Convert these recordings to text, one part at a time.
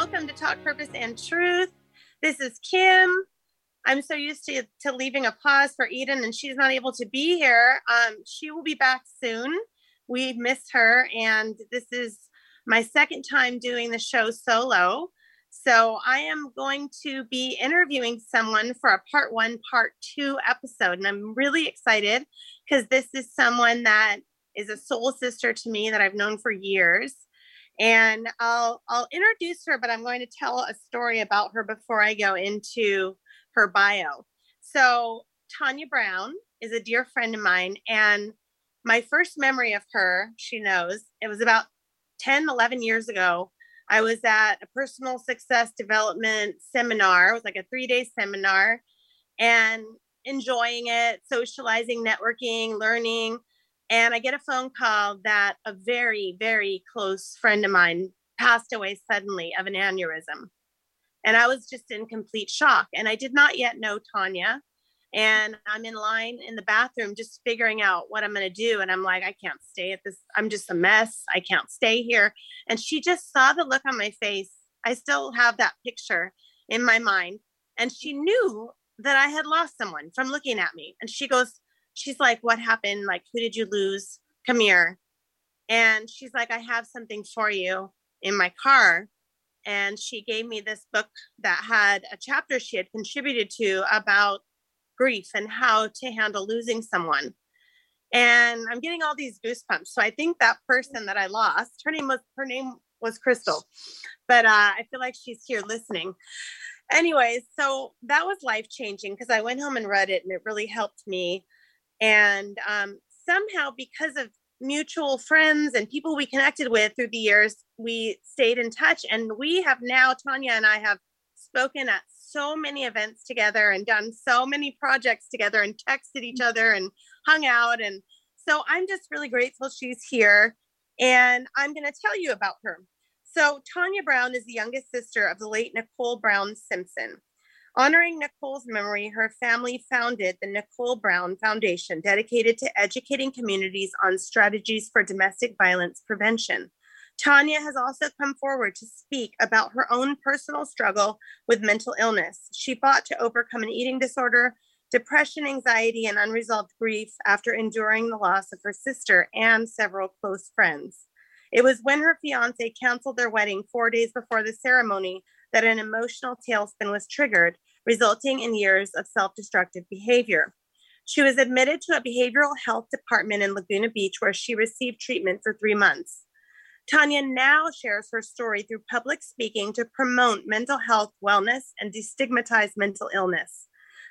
Welcome to Talk Purpose and Truth. This is Kim. I'm so used to, to leaving a pause for Eden, and she's not able to be here. Um, she will be back soon. We missed her, and this is my second time doing the show solo. So I am going to be interviewing someone for a part one, part two episode. And I'm really excited because this is someone that is a soul sister to me that I've known for years and I'll I'll introduce her, but I'm going to tell a story about her before I go into her bio. So Tanya Brown is a dear friend of mine, and my first memory of her, she knows, it was about 10, 11 years ago. I was at a personal success development seminar. It was like a three day seminar and enjoying it, socializing, networking, learning. And I get a phone call that a very, very close friend of mine passed away suddenly of an aneurysm. And I was just in complete shock. And I did not yet know Tanya. And I'm in line in the bathroom just figuring out what I'm going to do. And I'm like, I can't stay at this. I'm just a mess. I can't stay here. And she just saw the look on my face. I still have that picture in my mind. And she knew that I had lost someone from looking at me. And she goes, she's like, What happened? Like, who did you lose? Come here. And she's like, I have something for you in my car. And she gave me this book that had a chapter she had contributed to about grief and how to handle losing someone. And I'm getting all these goosebumps. So I think that person that I lost, her name was her name was Crystal, but uh, I feel like she's here listening. Anyways, so that was life changing because I went home and read it, and it really helped me and um, somehow, because of mutual friends and people we connected with through the years, we stayed in touch. And we have now, Tanya and I have spoken at so many events together and done so many projects together and texted each other and hung out. And so I'm just really grateful she's here. And I'm going to tell you about her. So, Tanya Brown is the youngest sister of the late Nicole Brown Simpson. Honoring Nicole's memory, her family founded the Nicole Brown Foundation, dedicated to educating communities on strategies for domestic violence prevention. Tanya has also come forward to speak about her own personal struggle with mental illness. She fought to overcome an eating disorder, depression, anxiety, and unresolved grief after enduring the loss of her sister and several close friends. It was when her fiance canceled their wedding four days before the ceremony that an emotional tailspin was triggered, resulting in years of self destructive behavior. She was admitted to a behavioral health department in Laguna Beach where she received treatment for three months. Tanya now shares her story through public speaking to promote mental health, wellness, and destigmatize mental illness.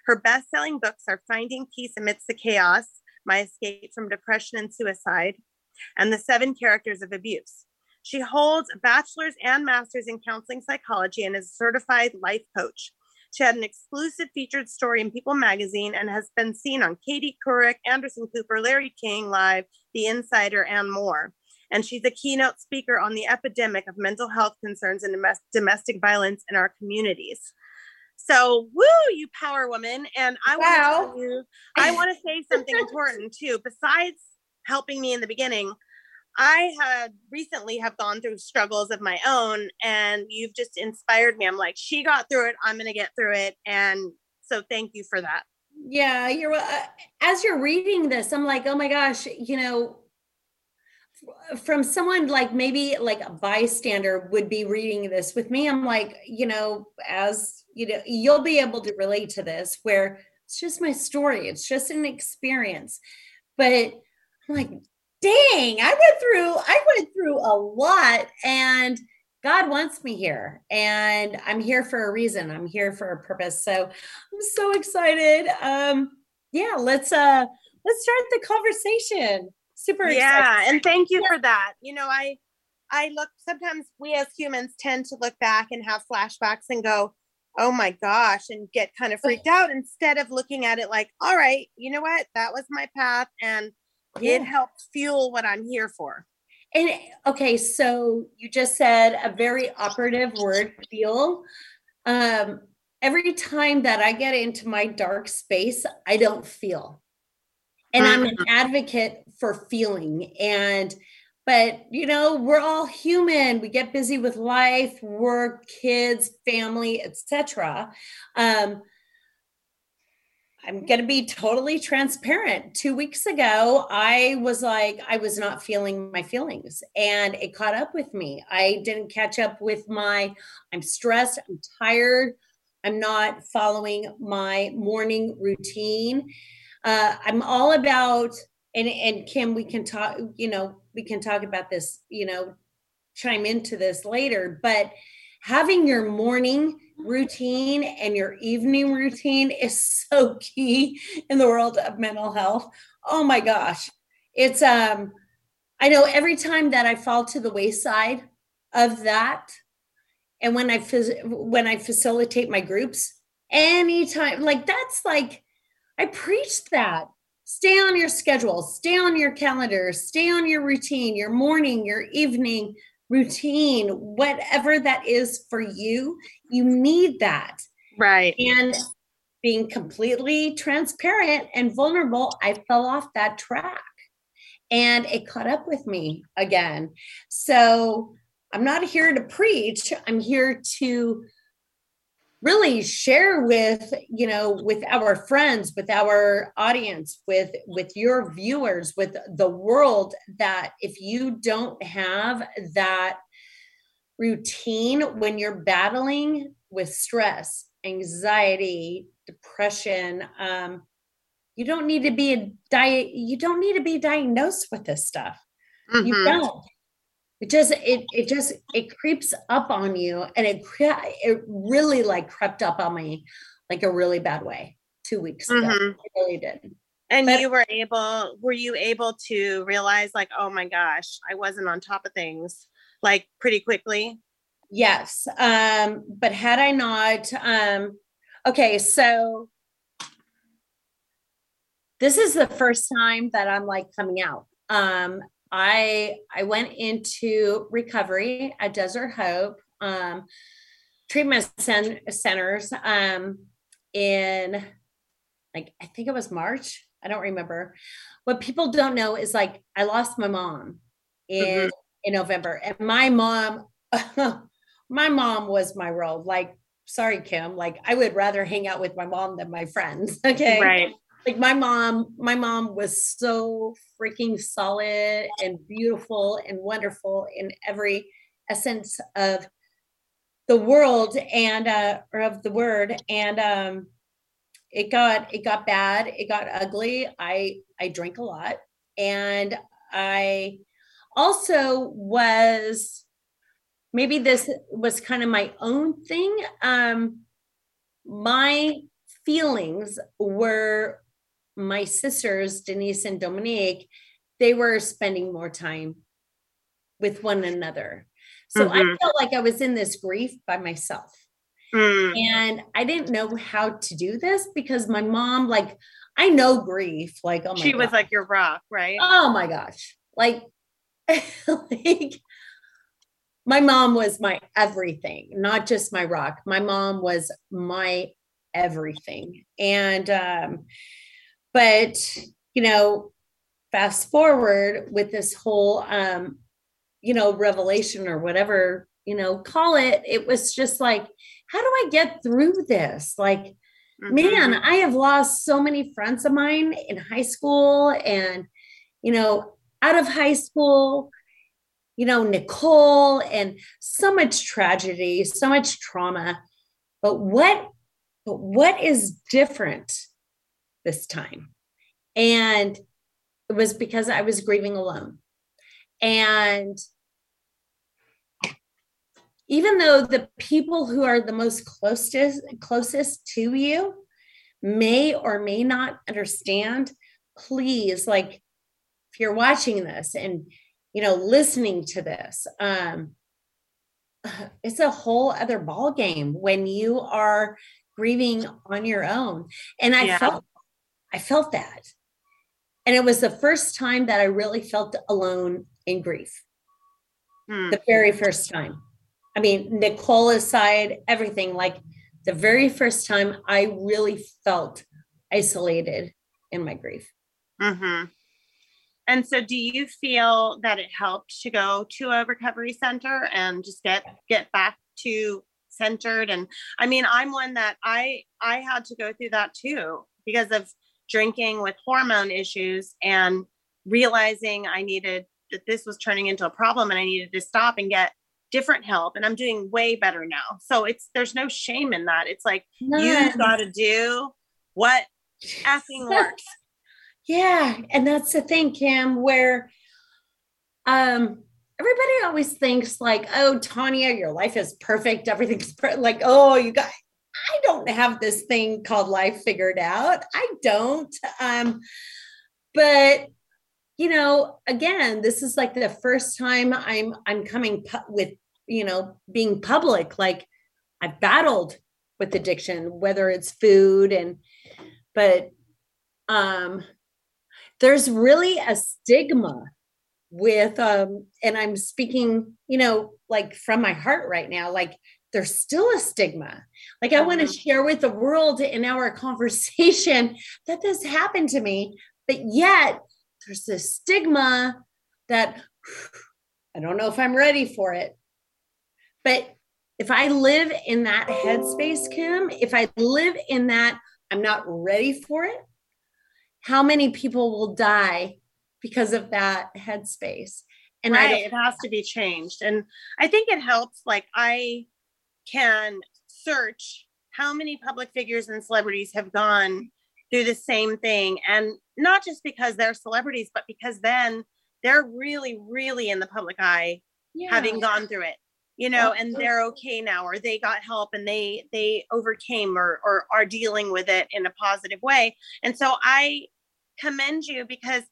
Her best selling books are Finding Peace Amidst the Chaos, My Escape from Depression and Suicide, and The Seven Characters of Abuse. She holds a bachelor's and master's in counseling psychology and is a certified life coach. She had an exclusive featured story in People magazine and has been seen on Katie Couric, Anderson Cooper, Larry King Live, The Insider, and more. And she's a keynote speaker on the epidemic of mental health concerns and domestic violence in our communities. So, woo, you power woman. And I wow. want to you, I want to say something important too. Besides helping me in the beginning, I had recently have gone through struggles of my own and you've just inspired me. I'm like, she got through it. I'm going to get through it. And so thank you for that. Yeah. You're, uh, as you're reading this, I'm like, oh my gosh, you know, from someone like maybe like a bystander would be reading this with me. I'm like, you know, as you know, you'll be able to relate to this where it's just my story. It's just an experience. But I'm like, dang, I went through, I went through a lot and God wants me here and I'm here for a reason. I'm here for a purpose. So I'm so excited. Um, yeah, let's uh let's start the conversation. Super yeah, excited. and thank you yeah. for that. You know, I I look sometimes we as humans tend to look back and have flashbacks and go, oh my gosh, and get kind of freaked out instead of looking at it like, all right, you know what? That was my path and yeah. it helps fuel what I'm here for. And okay, so you just said a very operative word, feel. Um, every time that I get into my dark space, I don't feel. And I'm an mm-hmm. advocate for feeling. And but you know we're all human we get busy with life work kids family etc um, i'm going to be totally transparent. Two weeks ago i was like i was not feeling my feelings and it caught up with me. I didn't catch up with my i'm stressed i'm tired i'm not following my morning routine. Uh, i'm all about and and kim we can talk you know we can talk about this you know chime into this later but having your morning routine and your evening routine is so key in the world of mental health. Oh my gosh. It's um i know every time that i fall to the wayside of that and when i when i facilitate my groups anytime like that's like i preach that. Stay on your schedule, stay on your calendar, stay on your routine, your morning, your evening routine, whatever that is for you, you need that. Right. And being completely transparent and vulnerable, I fell off that track and it caught up with me again. So I'm not here to preach, I'm here to really share with you know with our friends with our audience with with your viewers with the world that if you don't have that routine when you're battling with stress anxiety depression um, you don't need to be a diet you don't need to be diagnosed with this stuff mm-hmm. you don't it just it it just it creeps up on you and it it really like crept up on me like a really bad way two weeks ago. Mm-hmm. it really did. And but, you were able were you able to realize like oh my gosh i wasn't on top of things like pretty quickly? Yes um but had i not um okay so this is the first time that i'm like coming out. Um I I went into recovery at Desert Hope um, treatment centers um, in like I think it was March. I don't remember. What people don't know is like I lost my mom in mm-hmm. in November, and my mom, my mom was my role. Like, sorry, Kim. Like, I would rather hang out with my mom than my friends. Okay, right like my mom my mom was so freaking solid and beautiful and wonderful in every essence of the world and uh or of the word. And um it got it got bad it got ugly. I i drank a lot. And i also was maybe this was kind of my own thing um my feelings were my sisters, Denise and Dominique, they were spending more time with one another. So mm-hmm. I felt like I was in this grief by myself. Mm. And I didn't know how to do this because my mom, like, I know grief. Like, oh she was like your rock, right? Oh my gosh. Like, like my mom was my everything, not just my rock. My mom was my everything. And um, but you know fast forward with this whole um you know revelation or whatever you know call it it was just like how do i get through this like mm-hmm. man i have lost so many friends of mine in high school and you know out of high school you know nicole and so much tragedy so much trauma but what but what is different this time. And it was because I was grieving alone. And even though the people who are the most closest closest to you may or may not understand, please like if you're watching this and you know, listening to this. Um, it's a whole other ball game when you are grieving on your own. And I yeah. felt I felt that. And it was the first time that I really felt alone in grief. Hmm. The very first time. I mean, Nicole aside, everything like the very first time I really felt isolated in my grief. Mm-hmm. And so do you feel that it helped to go to a recovery center and just get get back to centered and I mean I'm one that I I had to go through that too because of drinking with hormone issues and realizing I needed that this was turning into a problem and I needed to stop and get different help and I'm doing way better now. So it's there's no shame in that. It's like None. you got to do what effing works. Yeah, and that's the thing, Kim, where um everybody always thinks like, "Oh, Tanya, your life is perfect. Everything's per-. like, oh, you got I don't have this thing called life figured out. I don't. Um but you know, again, this is like the first time I'm I'm coming pu- with, you know, being public like I've battled with addiction, whether it's food and but um there's really a stigma with um and i'm speaking you know like from my heart right now like there's still a stigma. Like i want to mm-hmm. share with the world in our conversation that this happened to me but yet there's this stigma that i don't know if i'm ready for it. But if i live in that headspace kim if i live in that i'm not ready for it how many people will die because of that headspace? And right, it has to be changed. And i think it helps like i can search how many public figures and celebrities have gone through the same thing. And not just because they're celebrities but because then they're really really in the public eye yeah. having gone through it you know and they're okay now or they got help and they they overcame or or are dealing with it in a positive way. And so i commend you because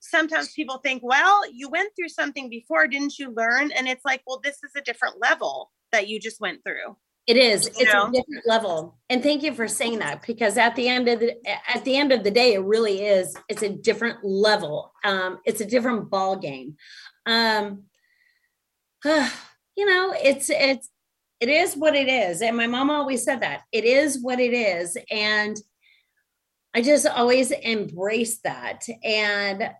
sometimes people think well you went through something before didn't you learn? And it's like well this is a different level that you just went through it is you it's know? a different level and thank you for saying that because at the end of the at the end of the day it really is it's a different level um it's a different ball game um uh, you know, it's it's it is what it is. And my mom always said that. It is what it is. And I just always embrace that. And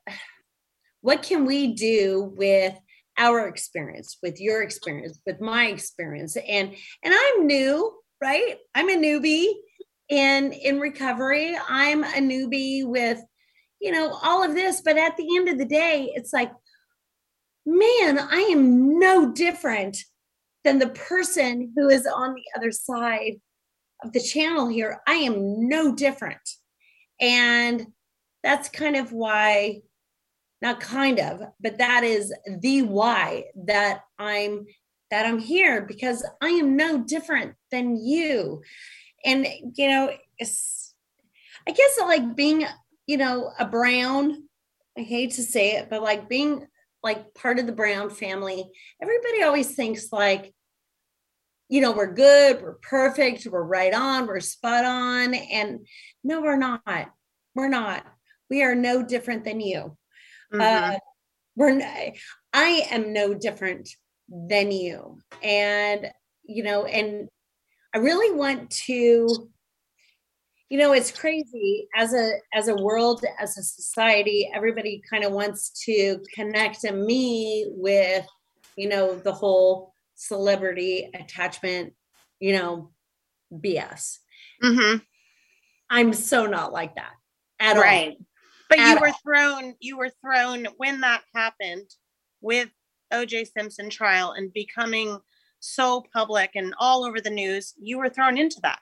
what can we do with our experience, with your experience, with my experience? And and I'm new, right? I'm a newbie in in recovery. I'm a newbie with you know all of this, but at the end of the day, it's like man, I am no different than the person who is on the other side of the channel here. I am no different. And that's kind of why, not kind of, but that is the why that I'm that I'm here because I am no different than you. And you know, it's I guess like being, you know, a brown, I hate to say it, but like being like part of the Brown family, everybody always thinks like, you know, we're good, we're perfect, we're right on, we're spot on. And no, we're not. We're not. We are no different than you. Mm-hmm. Uh, we're I am no different than you. And, you know, and I really want to you know it's crazy as a as a world as a society everybody kind of wants to connect me with you know the whole celebrity attachment you know bs mm-hmm. i'm so not like that at right. all but you were all. thrown you were thrown when that happened with oj simpson trial and becoming so public and all over the news you were thrown into that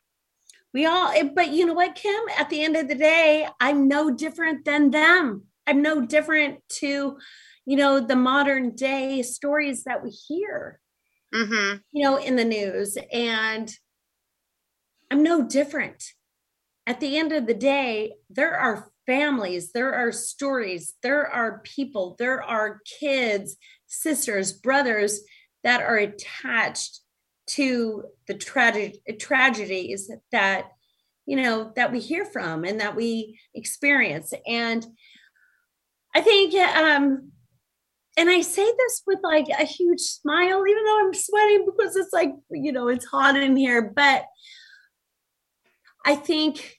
we all, eh, but you know what, Kim? At the end of the day, I'm no different than them. I'm no different to, you know, the modern day stories that we hear, mm-hmm. you know, in the news. And I'm no different. At the end of the day, there are families, there are stories, there are people, there are kids, sisters, brothers that are attached to the tragic tragedies that you know that we hear from and that we experience. And i think um and i say this with like a huge smile even though i'm sweating because it's like you know it's hot in here but i think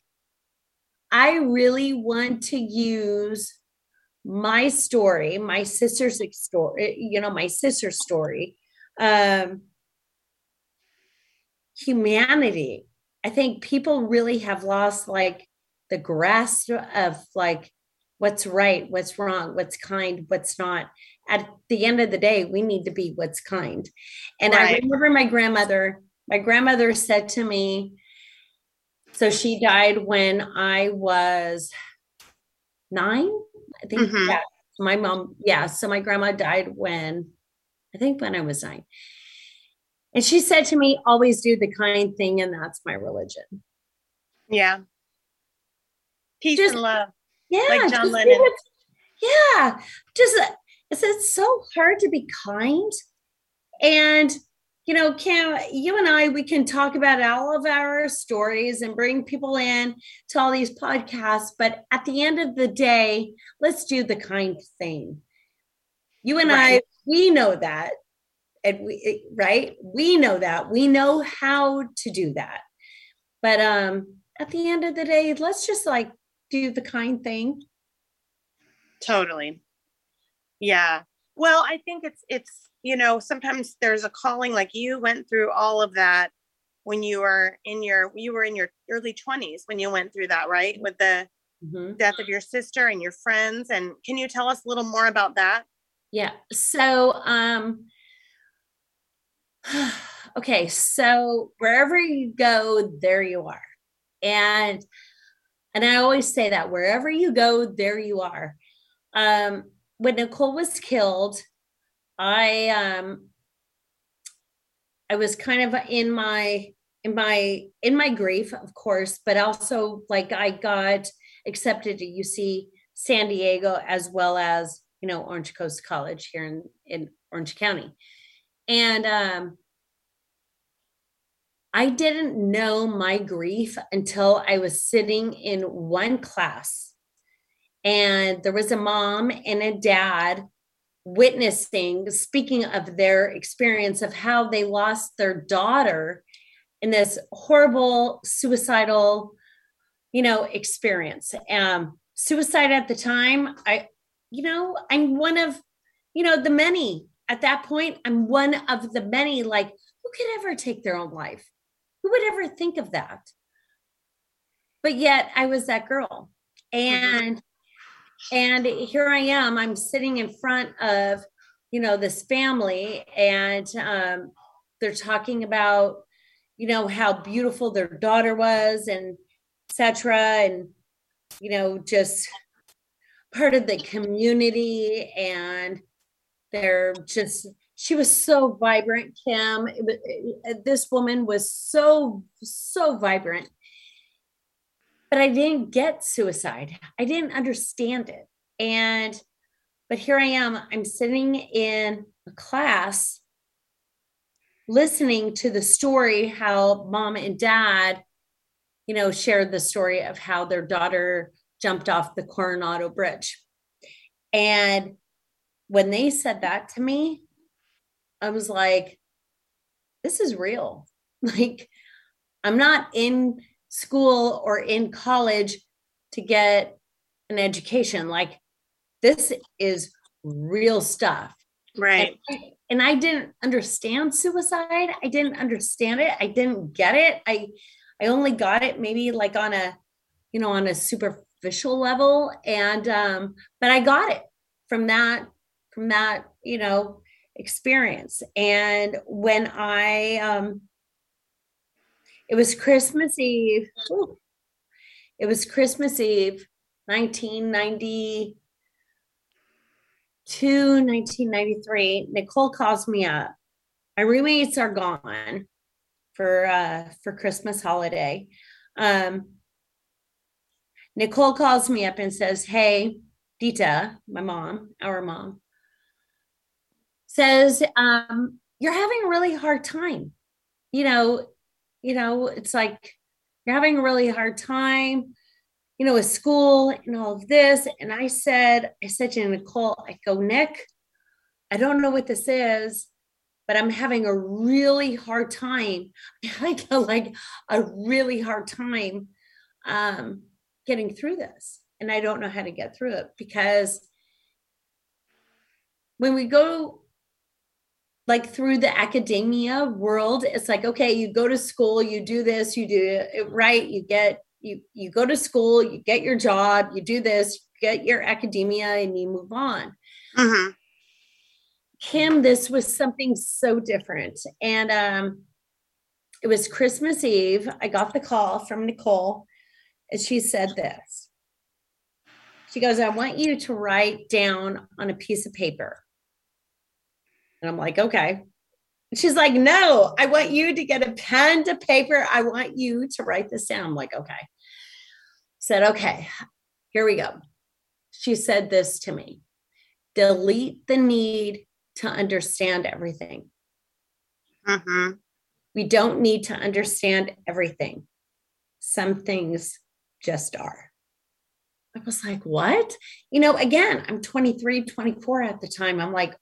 I really want to use my story, my sister's story, you know, my sister's story, um, humanity. I think people really have lost like the grasp of like what's right, what's wrong, what's kind, what's not. At the end of the day, we need to be what's kind. And right. I remember my grandmother, my grandmother said to me, so she died when I was nine. I think mm-hmm. yeah, my mom, yeah. So my grandma died when I think when I was nine. And she said to me, always do the kind thing, and that's my religion. Yeah. Peace just, and love. Yeah. Like John Lennon. Yeah. Just it's, it's so hard to be kind. And you know, Cam, you and I, we can talk about all of our stories and bring people in to all these podcasts. But at the end of the day, let's do the kind thing. You and right. I, we know that. And we, right? We know that. We know how to do that. But um, at the end of the day, let's just like do the kind thing. Totally. Yeah. Well, I think it's, it's, you know, sometimes there's a calling like you went through all of that when you were in your you were in your early 20s when you went through that, right? With the mm-hmm. death of your sister and your friends and can you tell us a little more about that? Yeah. So, um okay, so wherever you go, there you are. And and I always say that wherever you go, there you are. Um when Nicole was killed, I um I was kind of in my in my in my grief, of course, but also like I got accepted to UC San Diego as well as you know Orange Coast College here in in Orange County, and um, I didn't know my grief until I was sitting in one class, and there was a mom and a dad witnessing, speaking of their experience of how they lost their daughter in this horrible suicidal, you know, experience. Um, suicide at the time, I, you know, I'm one of, you know, the many at that point. I'm one of the many. Like, who could ever take their own life? Who would ever think of that? But yet, I was that girl, mm-hmm. and and here I am, I'm sitting in front of, you know, this family and um, they're talking about, you know, how beautiful their daughter was and etc. And, you know, just part of the community and they're just she was so vibrant kim this woman was so so vibrant but I didn't get suicide. I didn't understand it. And, but here I am, I'm sitting in a class listening to the story how mom and dad, you know, shared the story of how their daughter jumped off the Coronado Bridge. And when they said that to me, I was like, this is real. Like, I'm not in school or in college to get an education. Like this is real stuff. Right. And, and I didn't understand suicide. I didn't understand it. I didn't get it. I I only got it maybe like on a you know on a superficial level and um but I got it from that from that you know experience and when I um it was Christmas Eve. Ooh. It was Christmas Eve, 1992, 1993. Nicole calls me up. My roommates are gone for uh, for Christmas holiday. Um, Nicole calls me up and says, Hey, Dita, my mom, our mom, says, um, You're having a really hard time. You know, you know, it's like you're having a really hard time, you know, with school and all of this. And I said, I said to Nicole, I go, Nick, I don't know what this is, but I'm having a really hard time. I like a really hard time um, getting through this. And I don't know how to get through it because when we go like through the academia world, it's like, okay, you go to school, you do this, you do it right, you get you you go to school, you get your job, you do this, get your academia, and you move on. Mm-hmm. Kim, this was something so different. And um, it was Christmas Eve. I got the call from Nicole, and she said this. She goes, I want you to write down on a piece of paper. And I'm like, okay. She's like, no, I want you to get a pen to paper. I want you to write this down. I'm like, okay. Said, okay, here we go. She said this to me delete the need to understand everything. Mm-hmm. We don't need to understand everything. Some things just are. I was like, what? You know, again, I'm 23, 24 at the time. I'm like?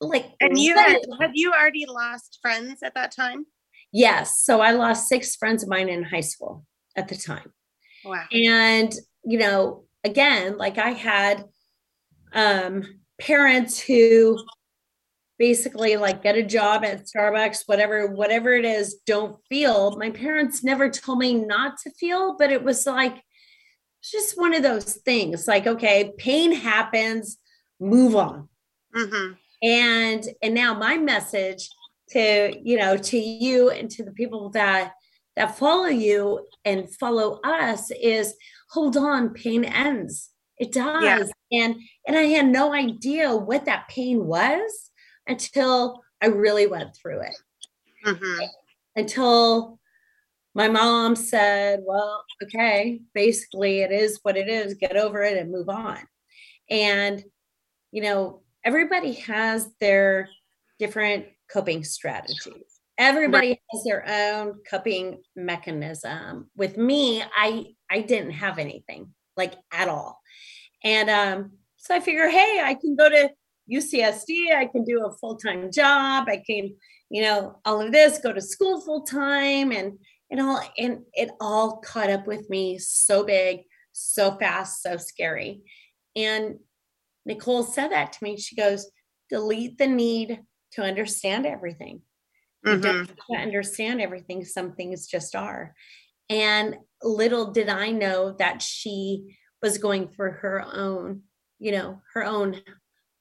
Like, and you had, have you already lost friends at that time? Yes. So I lost six friends of mine in high school at the time. Wow. And, you know, again, like I had um, parents who basically like get a job at Starbucks, whatever, whatever it is, don't feel. My parents never told me not to feel, but it was like it's just one of those things. Like, okay, pain happens, move on. Mm-hmm. And and now my message to you know to you and to the people that that follow you and follow us is hold on, pain ends. It does. Yeah. And and I had no idea what that pain was until I really went through it. Mm-hmm. Until my mom said, Well, okay, basically it is what it is, get over it and move on. And, you know, everybody has their different coping strategies. Everybody right. has their own coping mechanism. With me, I I didn't have anything like at all. And um, so I figure, hey, I can go to UCSD, I can do a full time job. I can, you know, all of this, go to school full time, and and all, and it all caught up with me so big, so fast, so scary. And Nicole said that to me. She goes, delete the need to understand everything. Mm-hmm. You don't mm-hmm. understand everything. Some things just are. And little did I know that she was going through her own, you know, her own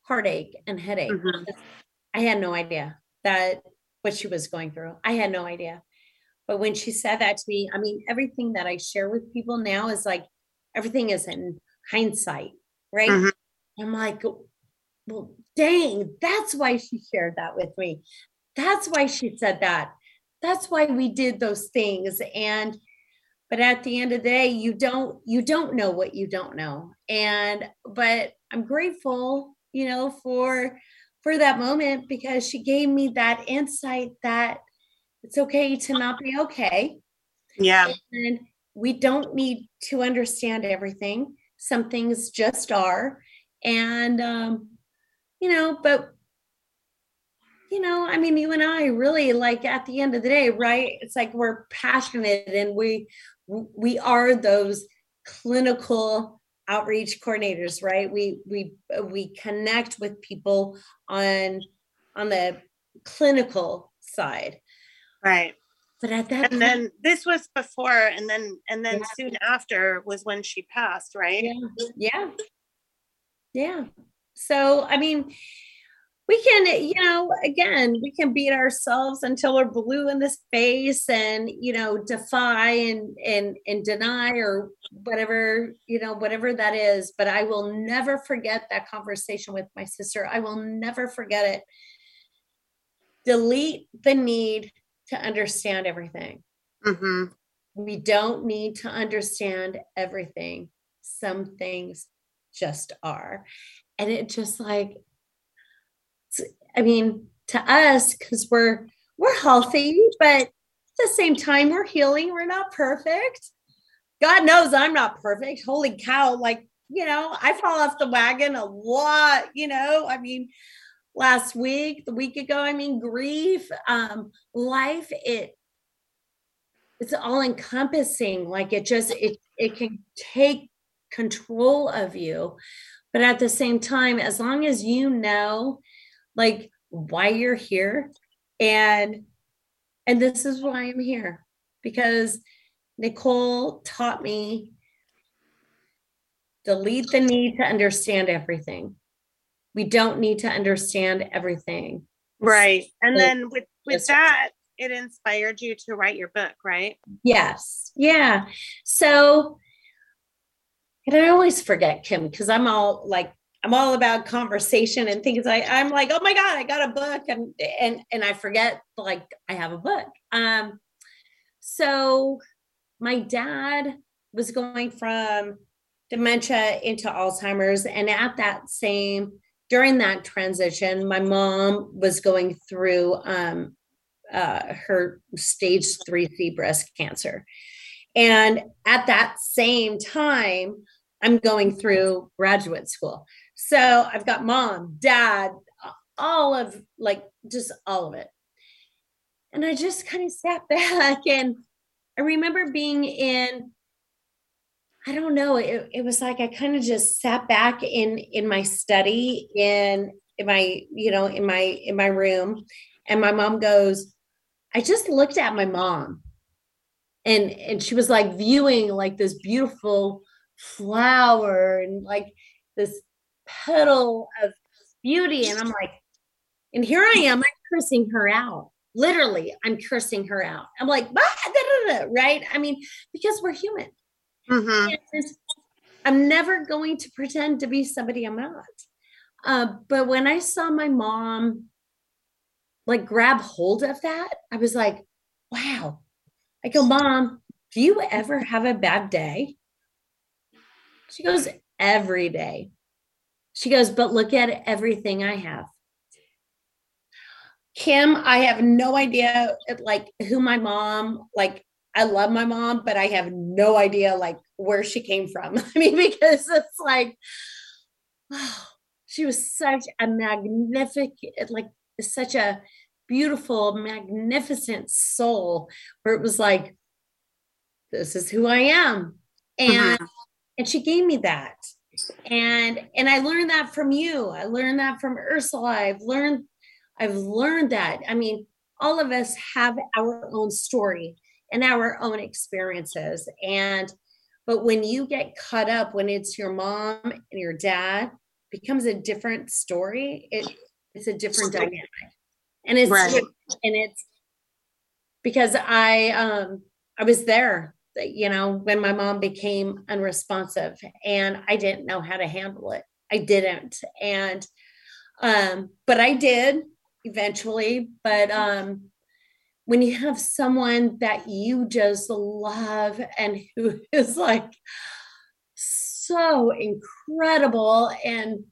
heartache and headache. Mm-hmm. I had no idea that what she was going through. I had no idea. But when she said that to me, I mean, everything that I share with people now is like everything is in hindsight, right? Mm-hmm. I'm like, well, dang, that's why she shared that with me. That's why she said that. That's why we did those things. And but at the end of the day, you don't you don't know what you don't know. And but I'm grateful you know, for for that moment because she gave me that insight that it's okay to not be okay. Yeah. And we don't need to understand everything. Some things just are. And um, you know, but you know, I mean, you and I really like at the end of the day, right? It's like we're passionate and we we are those clinical outreach coordinators right? We we we connect with people on on the clinical side. Right. But at that and then this was before and then and then yeah. soon after was when she passed right? Yeah. Yeah yeah. So i mean we can you know again we can beat ourselves until we're blue in the face and you know defy and and and deny or whatever you know whatever that is. But i will never forget that conversation with my sister. I will never forget it. Delete the need to understand everything. Mm-hmm. we don't need to understand everything. Some things just are. And it just like, I mean, to us, because we're we're healthy, but at the same time, we're healing. We're not perfect. God knows I'm not perfect. Holy cow. Like, you know, I fall off the wagon a lot, you know. I mean, last week, the week ago, I mean, grief, um, life, it it's all encompassing. Like it just it it can take control of you. But at the same time, as long as you know like why you're here and and this is why I'm here because Nicole taught me delete the need to understand everything. We don't need to understand everything. Right. And then with with that, it inspired you to write your book, right? Yes. Yeah. So and I always forget Kim because I'm all like I'm all about conversation and things. I I'm like, oh my god, I got a book, and and and I forget like I have a book. Um, so my dad was going from dementia into Alzheimer's, and at that same during that transition, my mom was going through um, uh, her stage three C breast cancer, and at that same time, I'm going through graduate school. So I've got mom, dad, all of like just all of it. And I just kind of sat back and I remember being in I don't know, it, it was like I kind of just sat back in in my study in in my you know in my in my room and my mom goes I just looked at my mom and and she was like viewing like this beautiful flower and like this petal of beauty. And I'm like, and here I am, I'm cursing her out. Literally, I'm cursing her out. I'm like, da, da, da, right? I mean, because we're human. Mm-hmm. I'm never going to pretend to be somebody I'm not. Uh, but when I saw my mom like grab hold of that, I was like, wow. I go, Mom, do you ever have a bad day? She goes, Every day. She goes, but look at everything I have. Kim, I have no idea like who my mom, like I love my mom, but I have no idea like where she came from. I mean, because it's like, oh, she was such a magnificent, like such a beautiful, magnificent soul where it was like, this is who I am. And mm-hmm. And she gave me that. And and i learned that from you. I learned that from ursula. I've learned i've learned that. I mean all of us have our own story and our own experiences. And but when you get caught up when it's your mom and your dad becomes a different story. It, it's a different dynamic. And it's right. and it's because i um i was there you know, when my mom became unresponsive and I didn't know how to handle it. I didn't. And, um, but I did eventually. But um, when you have someone that you just love and who is like so incredible and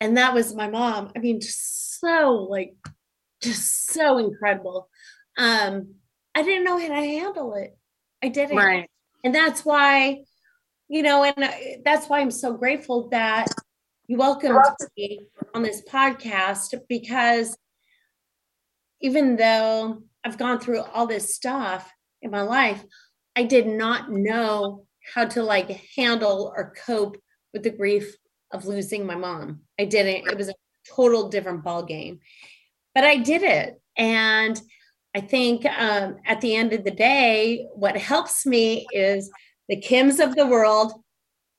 and that was my mom i mean just so like just so incredible um i didn't know how to handle it I didn't. Right. And that's why, you know, and uh, that's why I'm so grateful that you welcomed me on this podcast because even though I've gone through all this stuff in my life, I did not know how to like handle or cope with the grief of losing my mom. I didn't. It was a total different ball game. But I did it. And I think um, at the end of the day, what helps me is the Kims of the world,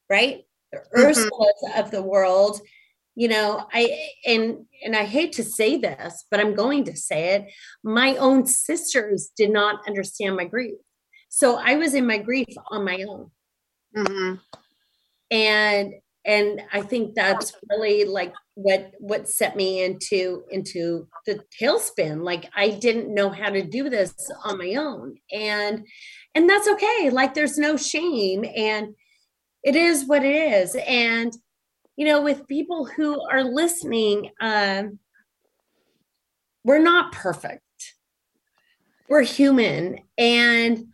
right? The mm-hmm. Ursulas of the world. You know, I and and I hate to say this, but I'm going to say it. My own sisters did not understand my grief, so I was in my grief on my own. Mm-hmm. And and I think that's really like what what set me into into the tailspin. Like i didn't know how to do this on my own. And and that's okay. Like there's no shame and it is what it is. And you know with people who are listening um we're not perfect. We're human. And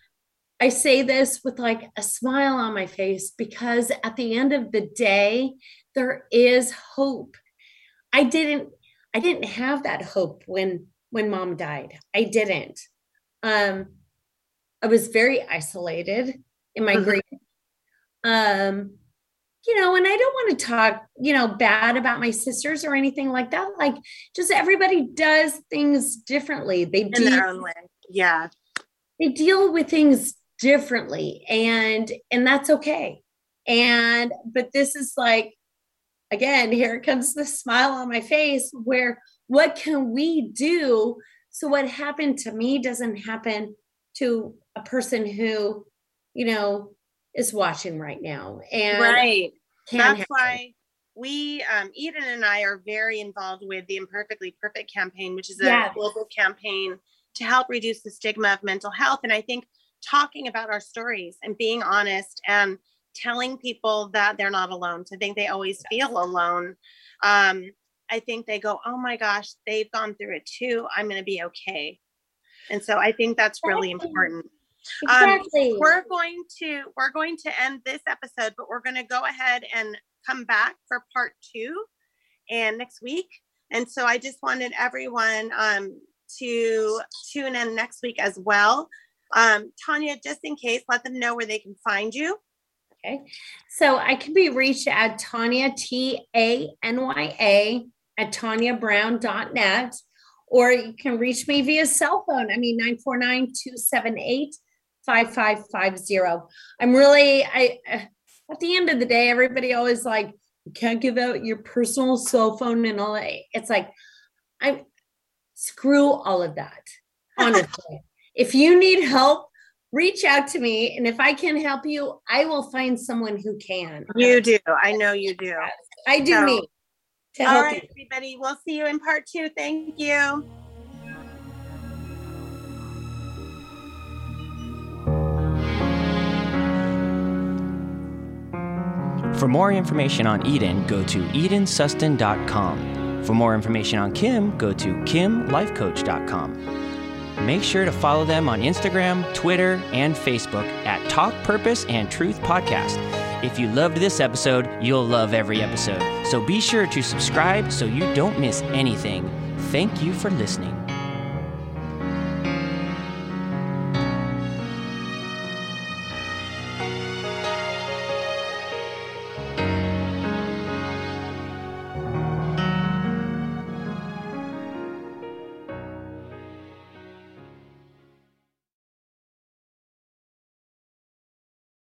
i say this with like a smile on my face because at the end of the day there is hope i didn't i didn't have that hope when when mom died. I didn't. Um i was very isolated in my mm-hmm. grief um you know and i don't want to talk you know bad about my sisters or anything like that. Like just everybody does things differently. They in deal, their own way. Yeah. They deal with things differently and and that's okay. And but this is like again here comes the smile on my face where what can we do so what happened to me doesn't happen to a person who you know is watching right now. And right. That's why we, um, Eden and I are very involved with the Imperfectly Perfect campaign, which is a yes. global campaign to help reduce the stigma of mental health. And I think talking about our stories and being honest and telling people that they're not alone, to think they always feel alone. Um, I think they go, oh my gosh, they've gone through it too. I'm going to be okay. And so I think that's really important. Um, exactly. Um, we're going to we're going to end this episode, but we're going to go ahead and come back for part two and next week. And so I just wanted everyone um, to tune in next week as well. Um, Tanya, just in case, let them know where they can find you. Okay. So I can be reached at Tanya, T A N Y A, at tanyabrown.net, or you can reach me via cell phone. I mean, 949 278 5550. I'm really, I, uh, at the end of the day, everybody always like, you can't give out your personal cell phone and all that. It's like, I screw all of that, honestly. if you need help, reach out to me. And if I can help you, I will find someone who can. You do. I know you do. I do so, need to help. All right, you. everybody. We'll see you in part two. Thank you. For more information on Eden, go to edensassoon.com. For more information on Kim, go to kimlifecoach.com. Make sure to follow them on Instagram, Twitter, and Facebook at Talk Purpose and Truth Podcast. If you loved this episode, you'll love every episode. So be sure to subscribe so you don't miss anything. Thank you for listening.